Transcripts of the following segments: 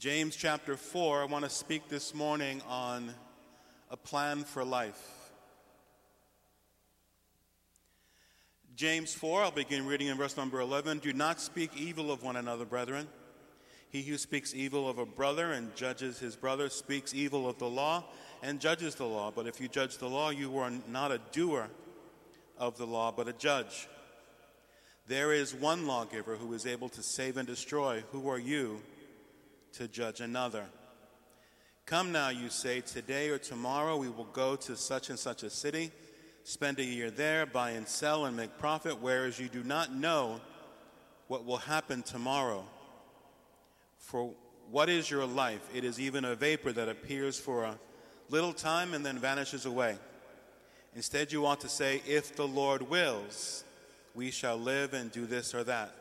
James chapter 4, I want to speak this morning on a plan for life. James 4, I'll begin reading in verse number 11. Do not speak evil of one another, brethren. He who speaks evil of a brother and judges his brother speaks evil of the law and judges the law. But if you judge the law, you are not a doer of the law, but a judge. There is one lawgiver who is able to save and destroy. Who are you? To judge another. Come now, you say, today or tomorrow we will go to such and such a city, spend a year there, buy and sell, and make profit, whereas you do not know what will happen tomorrow. For what is your life? It is even a vapor that appears for a little time and then vanishes away. Instead, you ought to say, If the Lord wills, we shall live and do this or that.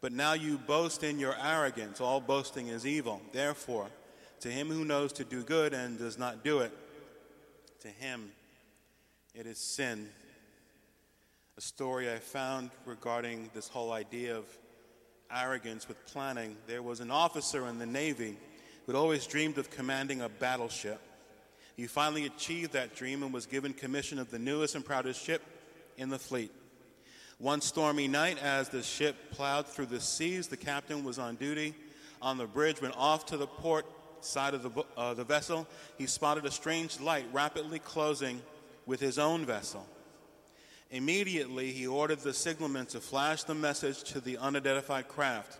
But now you boast in your arrogance. All boasting is evil. Therefore, to him who knows to do good and does not do it, to him it is sin. A story I found regarding this whole idea of arrogance with planning. There was an officer in the Navy who had always dreamed of commanding a battleship. He finally achieved that dream and was given commission of the newest and proudest ship in the fleet. One stormy night, as the ship plowed through the seas, the captain was on duty on the bridge when off to the port side of the, uh, the vessel, he spotted a strange light rapidly closing with his own vessel. Immediately, he ordered the signalman to flash the message to the unidentified craft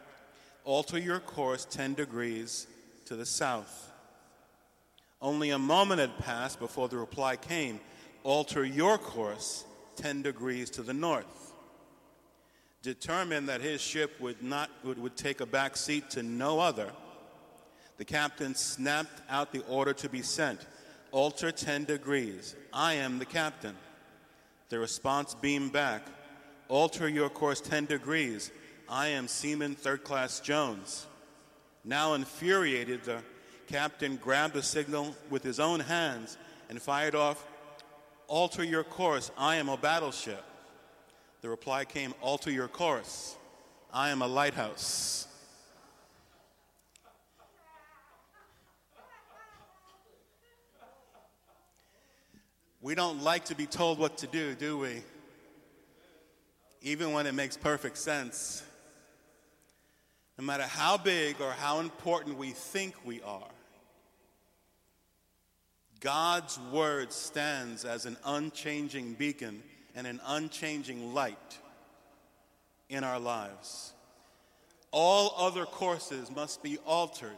alter your course 10 degrees to the south. Only a moment had passed before the reply came alter your course 10 degrees to the north determined that his ship would, not, would, would take a back seat to no other, the captain snapped out the order to be sent alter 10 degrees. I am the captain. The response beamed back alter your course 10 degrees. I am Seaman Third Class Jones. Now infuriated, the captain grabbed the signal with his own hands and fired off alter your course. I am a battleship. The reply came, Alter your course. I am a lighthouse. We don't like to be told what to do, do we? Even when it makes perfect sense. No matter how big or how important we think we are, God's word stands as an unchanging beacon and an unchanging light in our lives. All other courses must be altered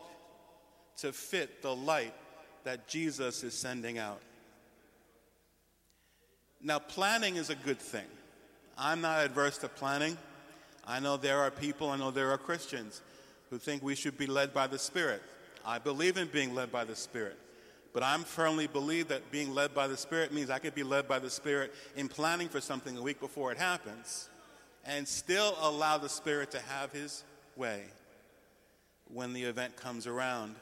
to fit the light that Jesus is sending out. Now, planning is a good thing. I'm not adverse to planning. I know there are people, I know there are Christians who think we should be led by the Spirit. I believe in being led by the Spirit. But I'm firmly believe that being led by the Spirit means I could be led by the Spirit in planning for something a week before it happens and still allow the Spirit to have His way when the event comes around.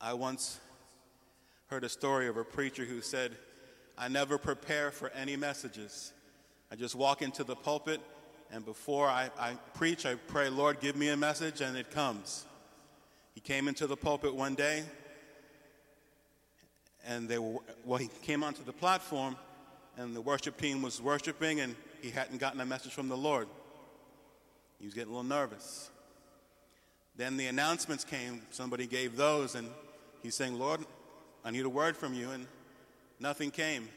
I once heard a story of a preacher who said, I never prepare for any messages. I just walk into the pulpit, and before I, I preach, I pray, Lord, give me a message, and it comes. He came into the pulpit one day, and they were, well, he came onto the platform, and the worship team was worshiping, and he hadn't gotten a message from the Lord. He was getting a little nervous. Then the announcements came. Somebody gave those, and he's saying, Lord, I need a word from you, and nothing came.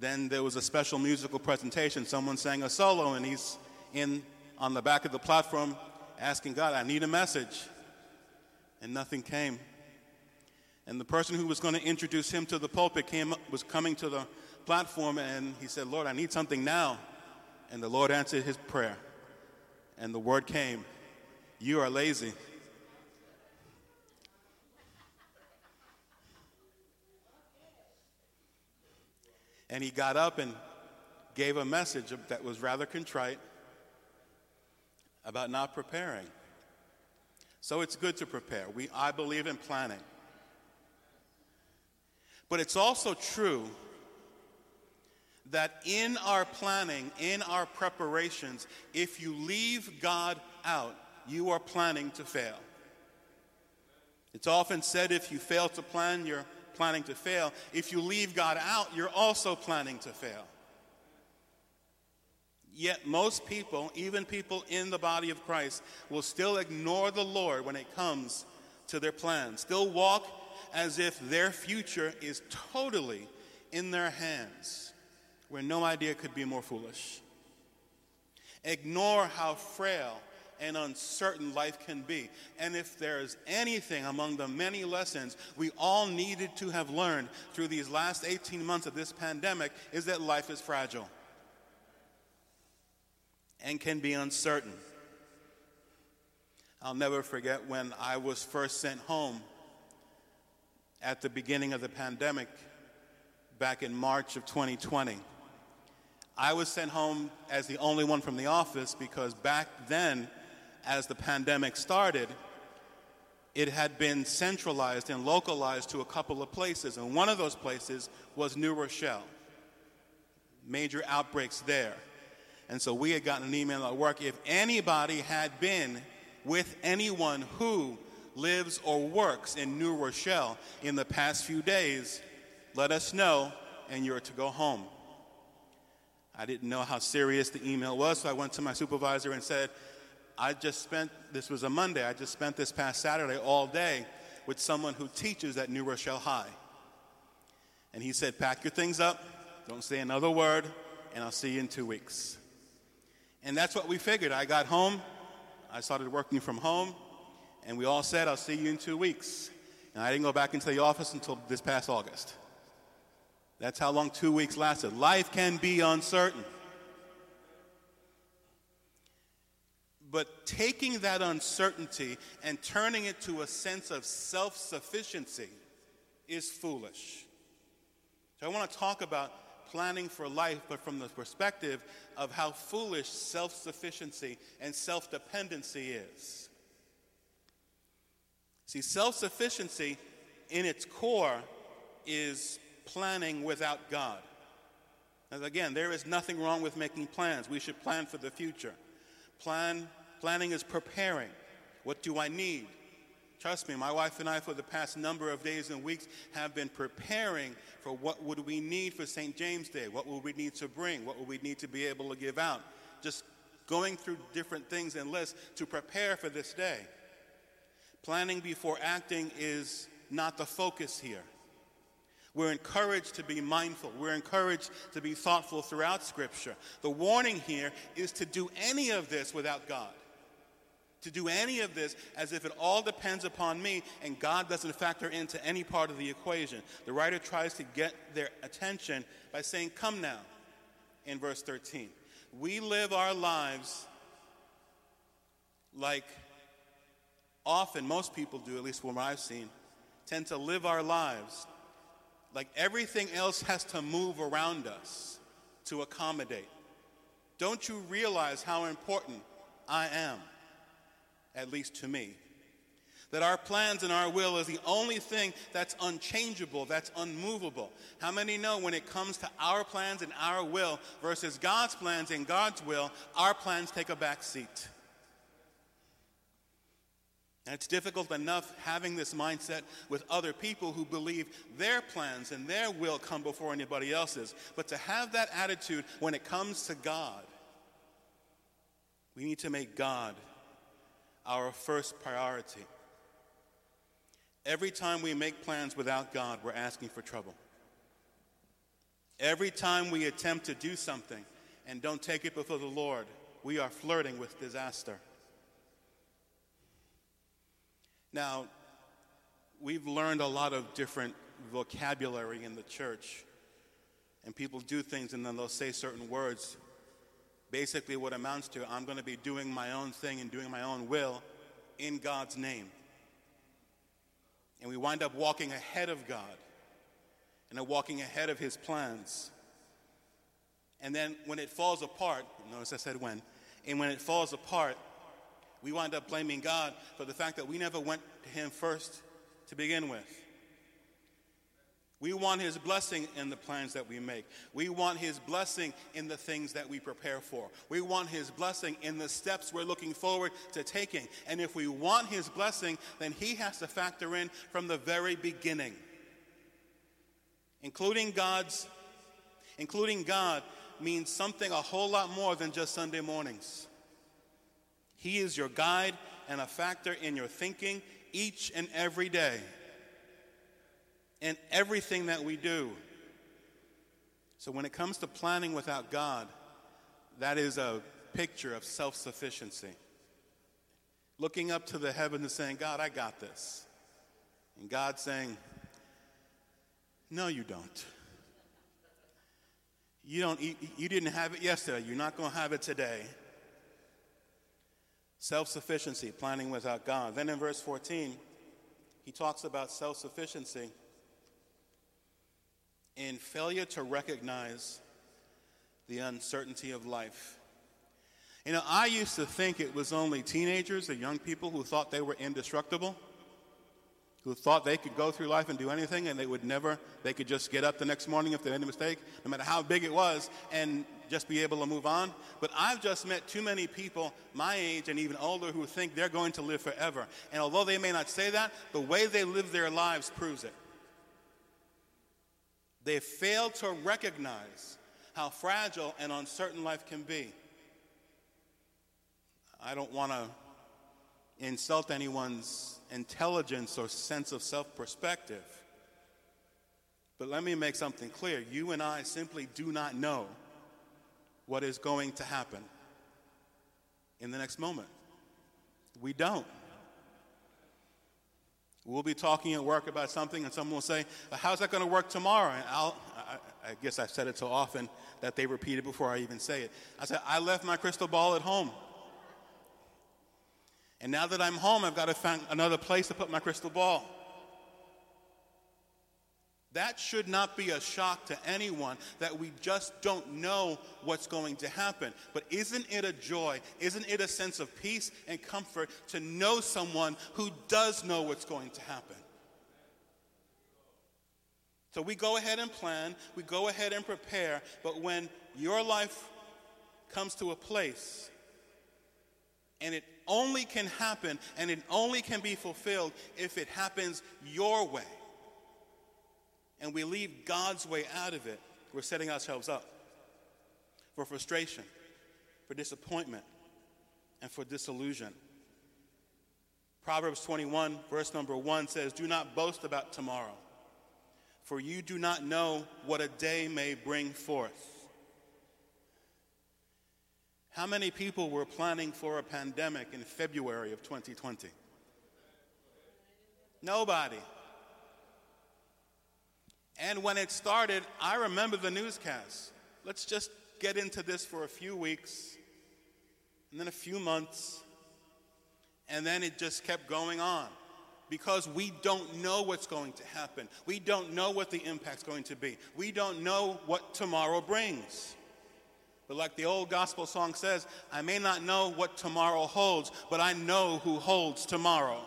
Then there was a special musical presentation. Someone sang a solo, and he's in on the back of the platform asking God, I need a message. And nothing came. And the person who was going to introduce him to the pulpit came, was coming to the platform and he said, Lord, I need something now. And the Lord answered his prayer. And the word came, You are lazy. And he got up and gave a message that was rather contrite about not preparing. So it's good to prepare. We, I believe in planning. But it's also true that in our planning, in our preparations, if you leave God out, you are planning to fail. It's often said if you fail to plan, you're planning to fail. If you leave God out, you're also planning to fail. Yet, most people, even people in the body of Christ, will still ignore the Lord when it comes to their plans, still walk as if their future is totally in their hands, where no idea could be more foolish. Ignore how frail and uncertain life can be. And if there is anything among the many lessons we all needed to have learned through these last 18 months of this pandemic, is that life is fragile and can be uncertain. I'll never forget when I was first sent home at the beginning of the pandemic back in March of 2020. I was sent home as the only one from the office because back then, as the pandemic started, it had been centralized and localized to a couple of places, and one of those places was New Rochelle. Major outbreaks there. And so we had gotten an email at work if anybody had been with anyone who lives or works in New Rochelle in the past few days, let us know and you're to go home. I didn't know how serious the email was, so I went to my supervisor and said, I just spent, this was a Monday, I just spent this past Saturday all day with someone who teaches at New Rochelle High. And he said, Pack your things up, don't say another word, and I'll see you in two weeks. And that's what we figured. I got home, I started working from home, and we all said, I'll see you in two weeks. And I didn't go back into the office until this past August. That's how long two weeks lasted. Life can be uncertain. But taking that uncertainty and turning it to a sense of self sufficiency is foolish. So I want to talk about planning for life, but from the perspective of how foolish self sufficiency and self dependency is. See, self sufficiency in its core is planning without God. And again, there is nothing wrong with making plans. We should plan for the future. Plan, planning is preparing. What do I need? Trust me, my wife and I, for the past number of days and weeks, have been preparing for what would we need for St. James Day. What would we need to bring? What would we need to be able to give out? Just going through different things and lists to prepare for this day. Planning before acting is not the focus here. We're encouraged to be mindful. We're encouraged to be thoughtful throughout Scripture. The warning here is to do any of this without God to do any of this as if it all depends upon me and God doesn't factor into any part of the equation. The writer tries to get their attention by saying, Come now, in verse 13. We live our lives like often most people do, at least from what I've seen, tend to live our lives like everything else has to move around us to accommodate. Don't you realize how important I am? at least to me. That our plans and our will is the only thing that's unchangeable, that's unmovable. How many know when it comes to our plans and our will versus God's plans and God's will, our plans take a back seat? And it's difficult enough having this mindset with other people who believe their plans and their will come before anybody else's. But to have that attitude when it comes to God, we need to make God our first priority. Every time we make plans without God, we're asking for trouble. Every time we attempt to do something and don't take it before the Lord, we are flirting with disaster. Now, we've learned a lot of different vocabulary in the church, and people do things and then they'll say certain words basically what amounts to I'm going to be doing my own thing and doing my own will in God's name. And we wind up walking ahead of God and walking ahead of His plans. And then when it falls apart, notice I said when, and when it falls apart, we wind up blaming God for the fact that we never went to Him first to begin with. We want His blessing in the plans that we make. We want His blessing in the things that we prepare for. We want His blessing in the steps we're looking forward to taking. And if we want His blessing, then He has to factor in from the very beginning, including God's, including God means something a whole lot more than just Sunday mornings. He is your guide and a factor in your thinking each and every day in everything that we do. So when it comes to planning without God, that is a picture of self sufficiency. Looking up to the heavens and saying, God, I got this. And God saying, No, you don't. You, don't, you didn't have it yesterday. You're not going to have it today. Self sufficiency, planning without God. Then in verse 14, he talks about self sufficiency in failure to recognize the uncertainty of life. You know, I used to think it was only teenagers or young people who thought they were indestructible, who thought they could go through life and do anything and they would never, they could just get up the next morning if they made a mistake, no matter how big it was, and just be able to move on. But I've just met too many people my age and even older who think they're going to live forever. And although they may not say that, the way they live their lives proves it. They fail to recognize how fragile and uncertain life can be. I don't want to insult anyone's intelligence or sense of self perspective. But let me make something clear. You and I simply do not know what is going to happen in the next moment. We don't. We'll be talking at work about something, and someone will say, How's that going to work tomorrow? And I'll, I, I guess I've said it so often that they repeat it before I even say it. I said, I left my crystal ball at home. And now that I'm home, I've got to find another place to put my crystal ball. That should not be a shock to anyone that we just don't know what's going to happen. But isn't it a joy? Isn't it a sense of peace and comfort to know someone who does know what's going to happen? So we go ahead and plan, we go ahead and prepare, but when your life comes to a place and it only can happen and it only can be fulfilled if it happens your way and we leave God's way out of it, we're setting ourselves up for frustration, for disappointment, and for disillusion. Proverbs 21, verse number 1 says, Do not boast about tomorrow, for you do not know what a day may bring forth. How many people were planning for a pandemic in February of 2020? Nobody. And when it started, I remember the newscast. Let's just get into this for a few weeks, and then a few months, and then it just kept going on because we don't know what's going to happen. We don't know what the impact's going to be. We don't know what tomorrow brings. But like the old gospel song says, I may not know what tomorrow holds, but I know who holds tomorrow.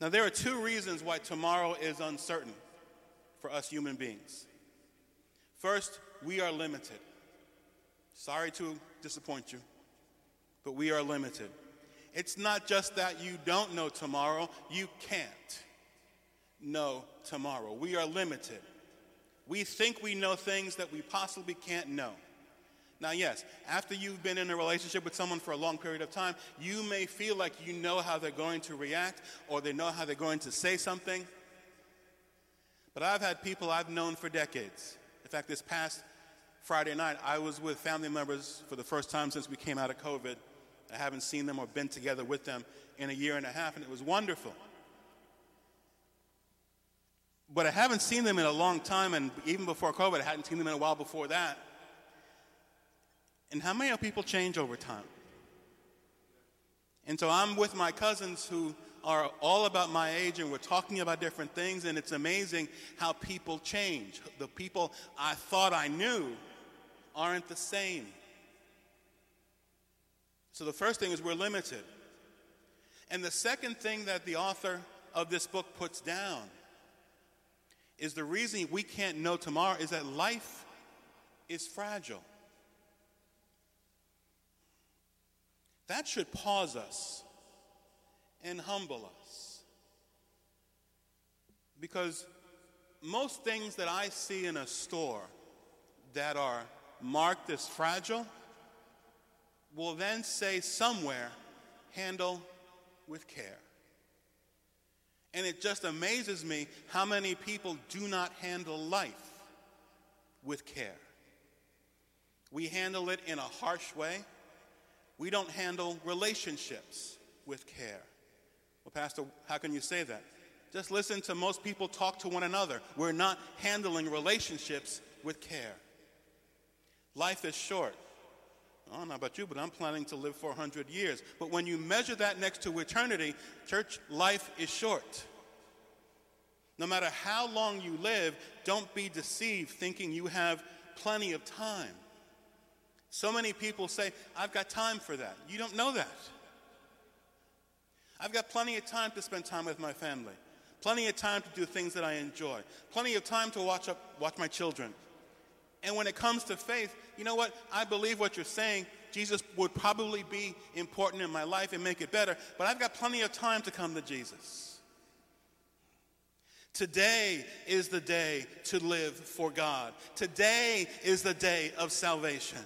Now, there are two reasons why tomorrow is uncertain for us human beings. First, we are limited. Sorry to disappoint you, but we are limited. It's not just that you don't know tomorrow, you can't know tomorrow. We are limited. We think we know things that we possibly can't know. Now, yes, after you've been in a relationship with someone for a long period of time, you may feel like you know how they're going to react or they know how they're going to say something. But I've had people I've known for decades. In fact, this past Friday night, I was with family members for the first time since we came out of COVID. I haven't seen them or been together with them in a year and a half, and it was wonderful. But I haven't seen them in a long time, and even before COVID, I hadn't seen them in a while before that. And how many people change over time? And so I'm with my cousins who are all about my age, and we're talking about different things, and it's amazing how people change. The people I thought I knew aren't the same. So the first thing is we're limited. And the second thing that the author of this book puts down is the reason we can't know tomorrow is that life is fragile. That should pause us and humble us. Because most things that I see in a store that are marked as fragile will then say somewhere, handle with care. And it just amazes me how many people do not handle life with care. We handle it in a harsh way. We don't handle relationships with care. Well, Pastor, how can you say that? Just listen to most people talk to one another. We're not handling relationships with care. Life is short. Oh, I don't know about you, but I'm planning to live for 100 years. But when you measure that next to eternity, church, life is short. No matter how long you live, don't be deceived thinking you have plenty of time. So many people say, I've got time for that. You don't know that. I've got plenty of time to spend time with my family, plenty of time to do things that I enjoy, plenty of time to watch, up, watch my children. And when it comes to faith, you know what? I believe what you're saying. Jesus would probably be important in my life and make it better, but I've got plenty of time to come to Jesus. Today is the day to live for God. Today is the day of salvation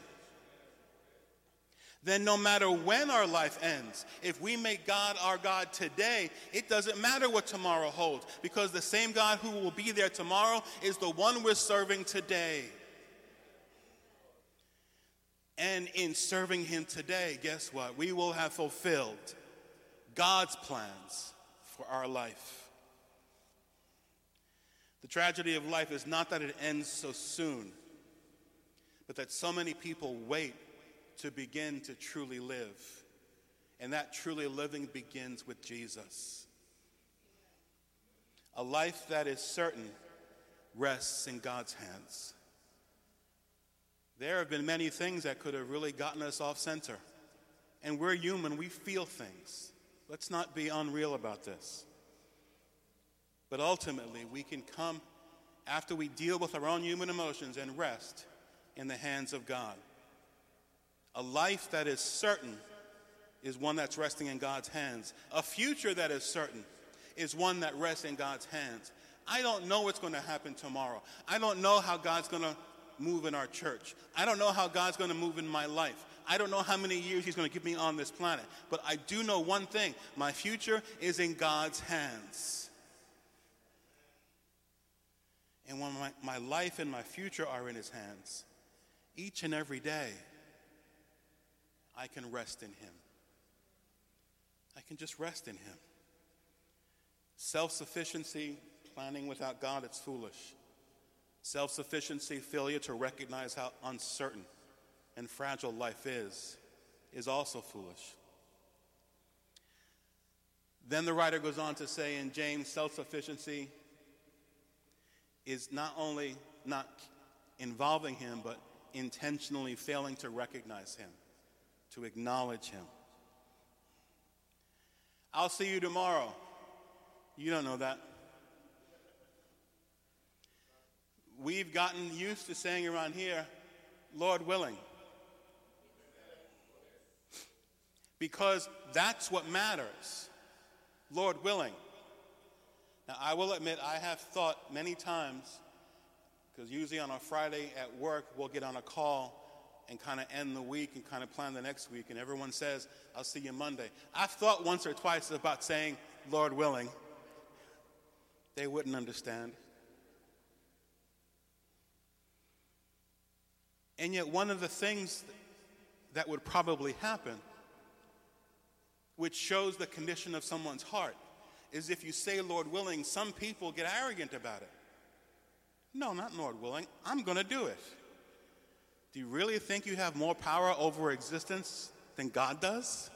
then no matter when our life ends, if we make God our God today, it doesn't matter what tomorrow holds because the same God who will be there tomorrow is the one we're serving today. And in serving Him today, guess what? We will have fulfilled God's plans for our life. The tragedy of life is not that it ends so soon, but that so many people wait to begin to truly live. And that truly living begins with Jesus. A life that is certain rests in God's hands. There have been many things that could have really gotten us off center. And we're human, we feel things. Let's not be unreal about this. But ultimately, we can come after we deal with our own human emotions and rest in the hands of God. A life that is certain is one that's resting in God's hands. A future that is certain is one that rests in God's hands. I don't know what's going to happen tomorrow. I don't know how God's going to move in our church. I don't know how God's going to move in my life. I don't know how many years He's going to give me on this planet. But I do know one thing my future is in God's hands. And when my, my life and my future are in His hands, each and every day, I can rest in Him. I can just rest in Him. Self sufficiency, planning without God, it's foolish. Self sufficiency, failure to recognize how uncertain and fragile life is, is also foolish. Then the writer goes on to say in James, self sufficiency is not only not involving him, but intentionally failing to recognize him to acknowledge Him. I'll see you tomorrow. You don't know that. We've gotten used to saying around here, Lord willing. Because that's what matters. Lord willing. Now, I will admit, I have thought many times, because usually on a Friday at work, we'll get on a call and kind of end the week and kind of plan the next week, and everyone says, I'll see you Monday. I've thought once or twice about saying, Lord willing. They wouldn't understand. And yet, one of the things that would probably happen, which shows the condition of someone's heart, is if you say, Lord willing, some people get arrogant about it. No, not Lord willing. I'm going to do it. Do you really think you have more power over existence than God does?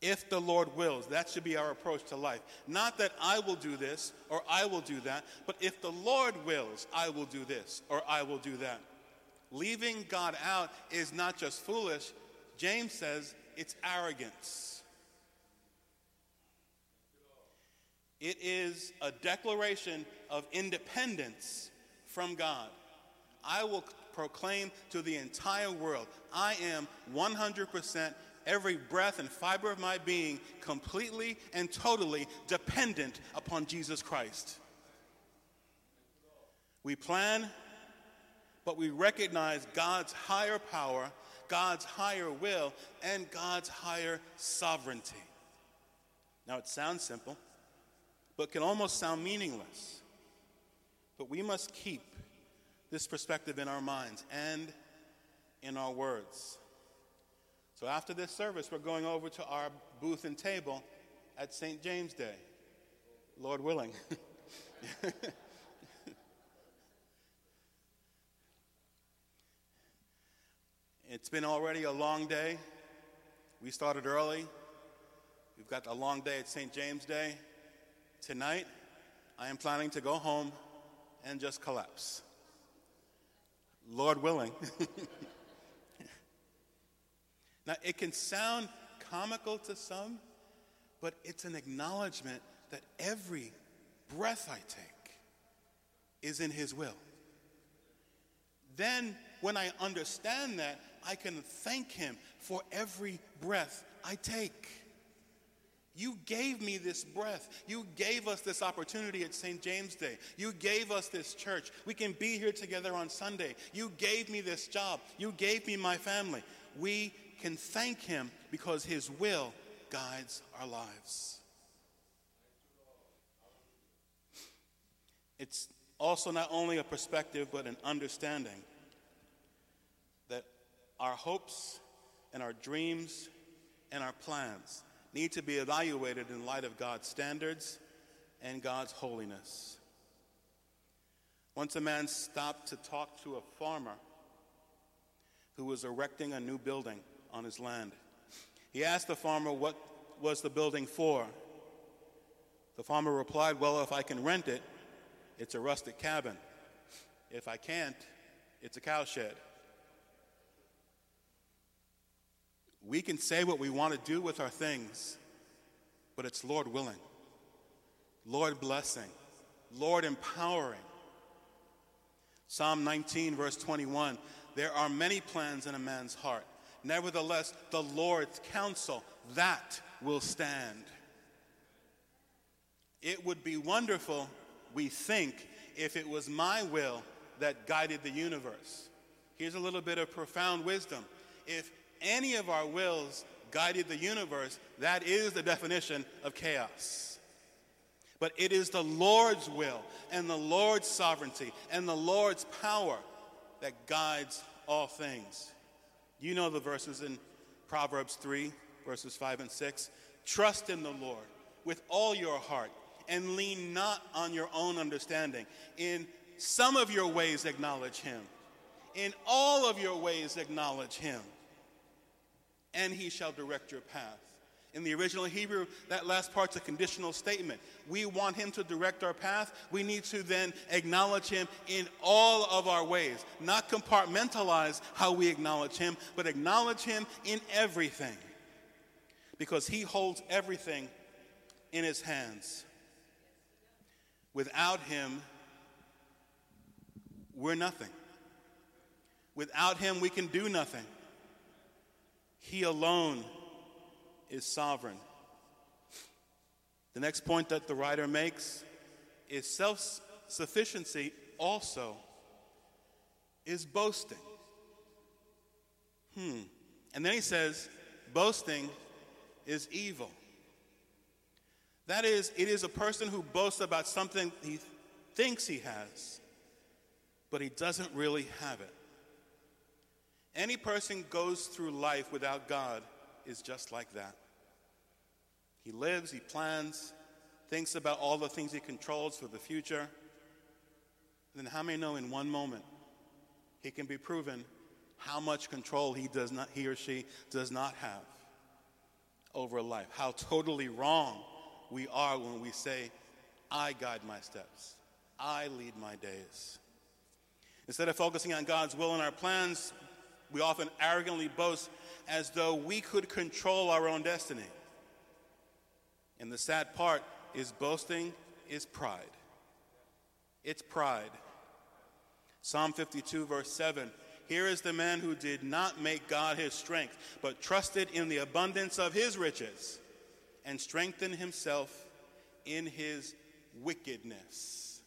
If the Lord wills, that should be our approach to life. Not that I will do this or I will do that, but if the Lord wills, I will do this or I will do that. Leaving God out is not just foolish, James says it's arrogance. It is a declaration of independence from God. I will proclaim to the entire world I am 100%, every breath and fiber of my being, completely and totally dependent upon Jesus Christ. We plan, but we recognize God's higher power, God's higher will, and God's higher sovereignty. Now, it sounds simple, but can almost sound meaningless. But we must keep this perspective in our minds and in our words. So after this service, we're going over to our booth and table at St. James Day, Lord willing. it's been already a long day. We started early. We've got a long day at St. James Day. Tonight, I am planning to go home and just collapse. Lord willing. now, it can sound comical to some, but it's an acknowledgement that every breath I take is in His will. Then, when I understand that, I can thank Him for every breath I take. You gave me this breath. You gave us this opportunity at St. James Day. You gave us this church. We can be here together on Sunday. You gave me this job. You gave me my family. We can thank Him because His will guides our lives. It's also not only a perspective, but an understanding our hopes and our dreams and our plans need to be evaluated in light of God's standards and God's holiness. Once a man stopped to talk to a farmer who was erecting a new building on his land. He asked the farmer what was the building for. The farmer replied, Well, if I can rent it, it's a rustic cabin. If I can't, it's a cowshed. We can say what we want to do with our things, but it's Lord willing, Lord blessing, Lord empowering. Psalm 19, verse 21 There are many plans in a man's heart. Nevertheless, the Lord's counsel, that will stand. It would be wonderful, we think, if it was my will that guided the universe. Here's a little bit of profound wisdom. If any of our wills guided the universe, that is the definition of chaos. But it is the Lord's will and the Lord's sovereignty and the Lord's power that guides all things. You know the verses in Proverbs 3, verses 5 and 6. Trust in the Lord with all your heart and lean not on your own understanding. In some of your ways, acknowledge Him. In all of your ways, acknowledge Him and he shall direct your path. In the original Hebrew, that last part's a conditional statement. We want him to direct our path. We need to then acknowledge him in all of our ways, not compartmentalize how we acknowledge him, but acknowledge him in everything. Because he holds everything in his hands. Without him, we're nothing. Without him, we can do nothing. He alone is sovereign. The next point that the writer makes is self sufficiency also is boasting. Hmm. And then he says, boasting is evil. That is, it is a person who boasts about something he thinks he has, but he doesn't really have it. Any person goes through life without God is just like that. He lives, he plans, thinks about all the things he controls for the future. And then how many know in one moment he can be proven how much control he does not he or she does not have over life. How totally wrong we are when we say, I guide my steps. I lead my days. Instead of focusing on God's will and our plans, we often arrogantly boast as though we could control our own destiny. And the sad part is boasting, is pride. It's pride. Psalm 52, verse 7 Here is the man who did not make God his strength, but trusted in the abundance of his riches and strengthened himself in his wickedness.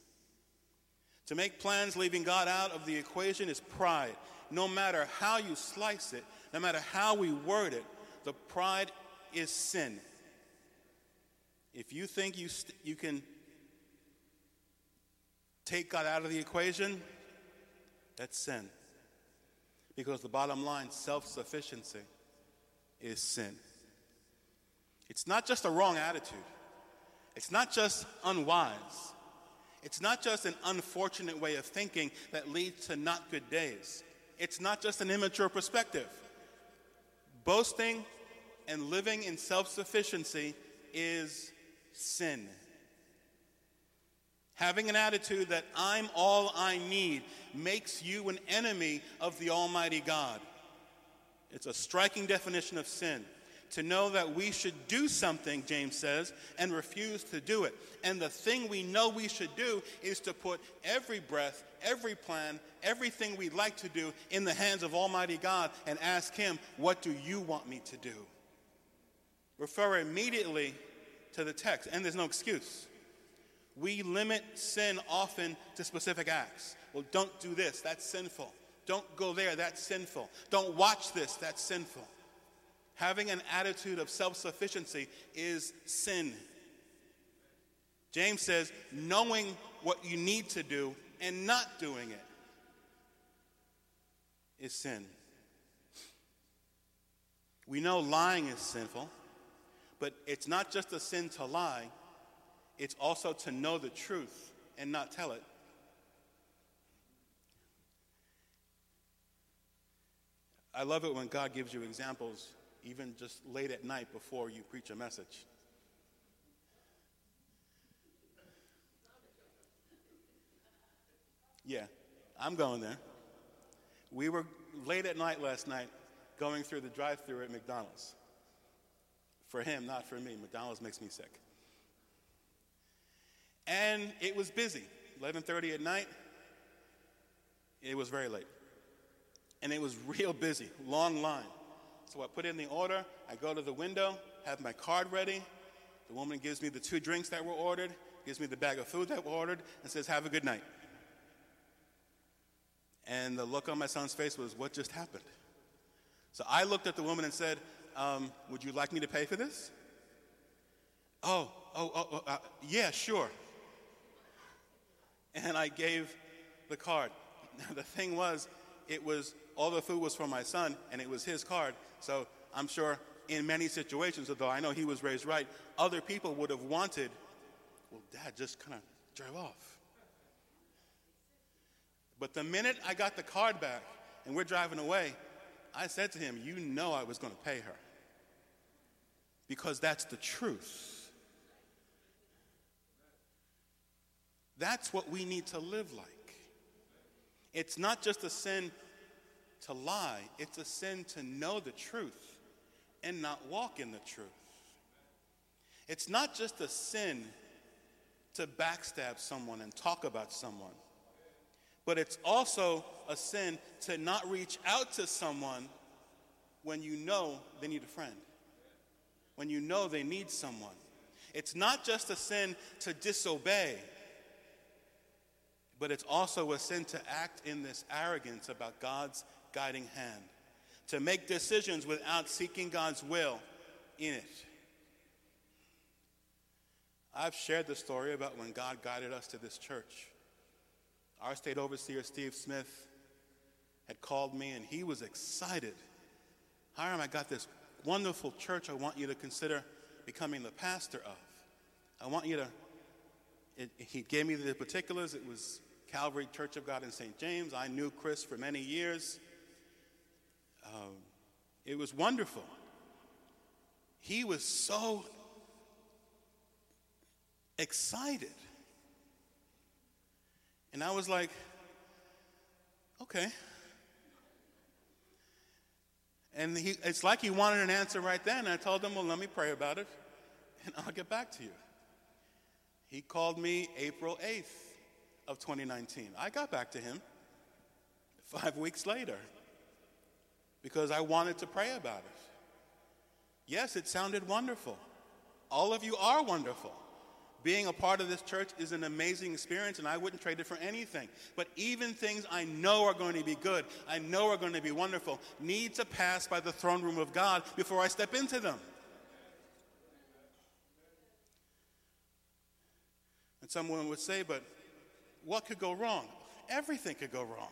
To make plans leaving God out of the equation is pride. No matter how you slice it, no matter how we word it, the pride is sin. If you think you, st- you can take God out of the equation, that's sin. Because the bottom line, self sufficiency, is sin. It's not just a wrong attitude, it's not just unwise, it's not just an unfortunate way of thinking that leads to not good days, it's not just an immature perspective. Boasting and living in self sufficiency is sin. Having an attitude that I'm all I need makes you an enemy of the Almighty God. It's a striking definition of sin. To know that we should do something, James says, and refuse to do it. And the thing we know we should do is to put every breath, every plan, everything we'd like to do in the hands of Almighty God and ask Him, What do you want me to do? Refer immediately to the text, and there's no excuse. We limit sin often to specific acts. Well, don't do this, that's sinful. Don't go there, that's sinful. Don't watch this, that's sinful. Having an attitude of self sufficiency is sin. James says, knowing what you need to do and not doing it is sin. We know lying is sinful. But it's not just a sin to lie, it's also to know the truth and not tell it. I love it when God gives you examples, even just late at night before you preach a message. Yeah, I'm going there. We were late at night last night going through the drive through at McDonald's. For him, not for me. McDonald's makes me sick. And it was busy. 11:30 at night. It was very late. And it was real busy, long line. So I put in the order, I go to the window, have my card ready. The woman gives me the two drinks that were ordered, gives me the bag of food that were ordered, and says, Have a good night. And the look on my son's face was, What just happened? So I looked at the woman and said, um, Would you like me to pay for this? Oh, oh, oh, oh uh, yeah, sure. And I gave the card. the thing was, it was all the food was for my son, and it was his card. So I'm sure in many situations, although I know he was raised right, other people would have wanted, well, dad, just kind of drive off. But the minute I got the card back and we're driving away, I said to him, You know I was going to pay her. Because that's the truth. That's what we need to live like. It's not just a sin to lie, it's a sin to know the truth and not walk in the truth. It's not just a sin to backstab someone and talk about someone. But it's also a sin to not reach out to someone when you know they need a friend, when you know they need someone. It's not just a sin to disobey, but it's also a sin to act in this arrogance about God's guiding hand, to make decisions without seeking God's will in it. I've shared the story about when God guided us to this church. Our state overseer, Steve Smith, had called me and he was excited. Hiram, I got this wonderful church I want you to consider becoming the pastor of. I want you to, it, he gave me the particulars. It was Calvary Church of God in St. James. I knew Chris for many years. Um, it was wonderful. He was so excited. And I was like, okay. And he, it's like he wanted an answer right then. And I told him, well, let me pray about it, and I'll get back to you. He called me April 8th of 2019. I got back to him five weeks later because I wanted to pray about it. Yes, it sounded wonderful. All of you are wonderful. Being a part of this church is an amazing experience, and I wouldn't trade it for anything. But even things I know are going to be good, I know are going to be wonderful, need to pass by the throne room of God before I step into them. And someone would say, but what could go wrong? Everything could go wrong.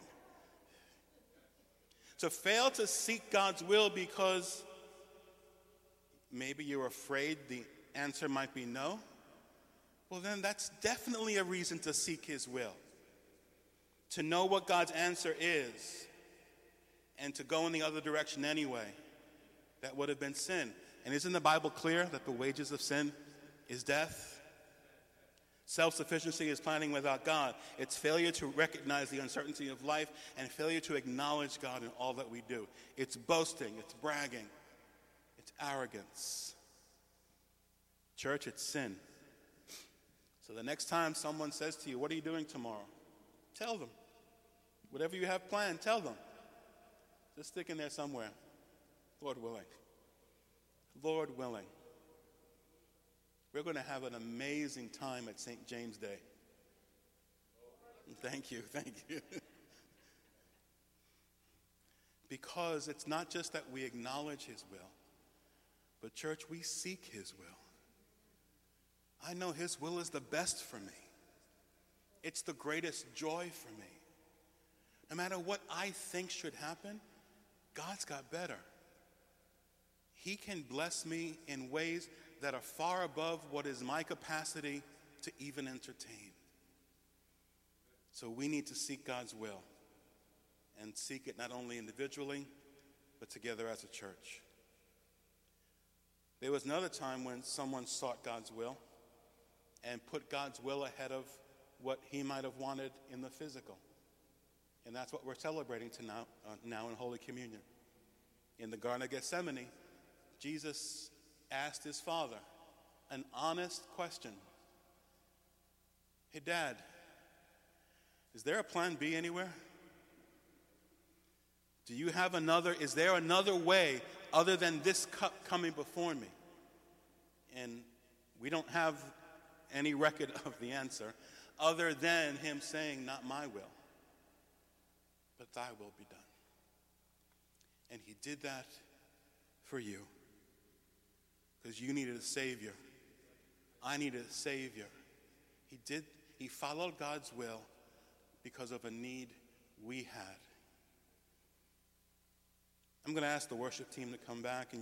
To fail to seek God's will because maybe you're afraid the answer might be no, well, then that's definitely a reason to seek His will. To know what God's answer is and to go in the other direction anyway, that would have been sin. And isn't the Bible clear that the wages of sin is death? Self sufficiency is planning without God. It's failure to recognize the uncertainty of life and failure to acknowledge God in all that we do. It's boasting, it's bragging, it's arrogance. Church, it's sin. So the next time someone says to you, What are you doing tomorrow? Tell them. Whatever you have planned, tell them. Just stick in there somewhere. Lord willing. Lord willing. We're going to have an amazing time at St. James Day. Thank you, thank you. because it's not just that we acknowledge His will, but, church, we seek His will. I know His will is the best for me, it's the greatest joy for me. No matter what I think should happen, God's got better. He can bless me in ways that are far above what is my capacity to even entertain. So we need to seek God's will and seek it not only individually, but together as a church. There was another time when someone sought God's will and put God's will ahead of what he might have wanted in the physical. And that's what we're celebrating tonight, uh, now in Holy Communion. In the Garden of Gethsemane, Jesus asked his father an honest question Hey, Dad, is there a plan B anywhere? Do you have another? Is there another way other than this cup coming before me? And we don't have any record of the answer other than him saying, Not my will, but thy will be done. And he did that for you because you needed a Savior. I needed a Savior. He did, he followed God's will because of a need we had. I'm going to ask the worship team to come back and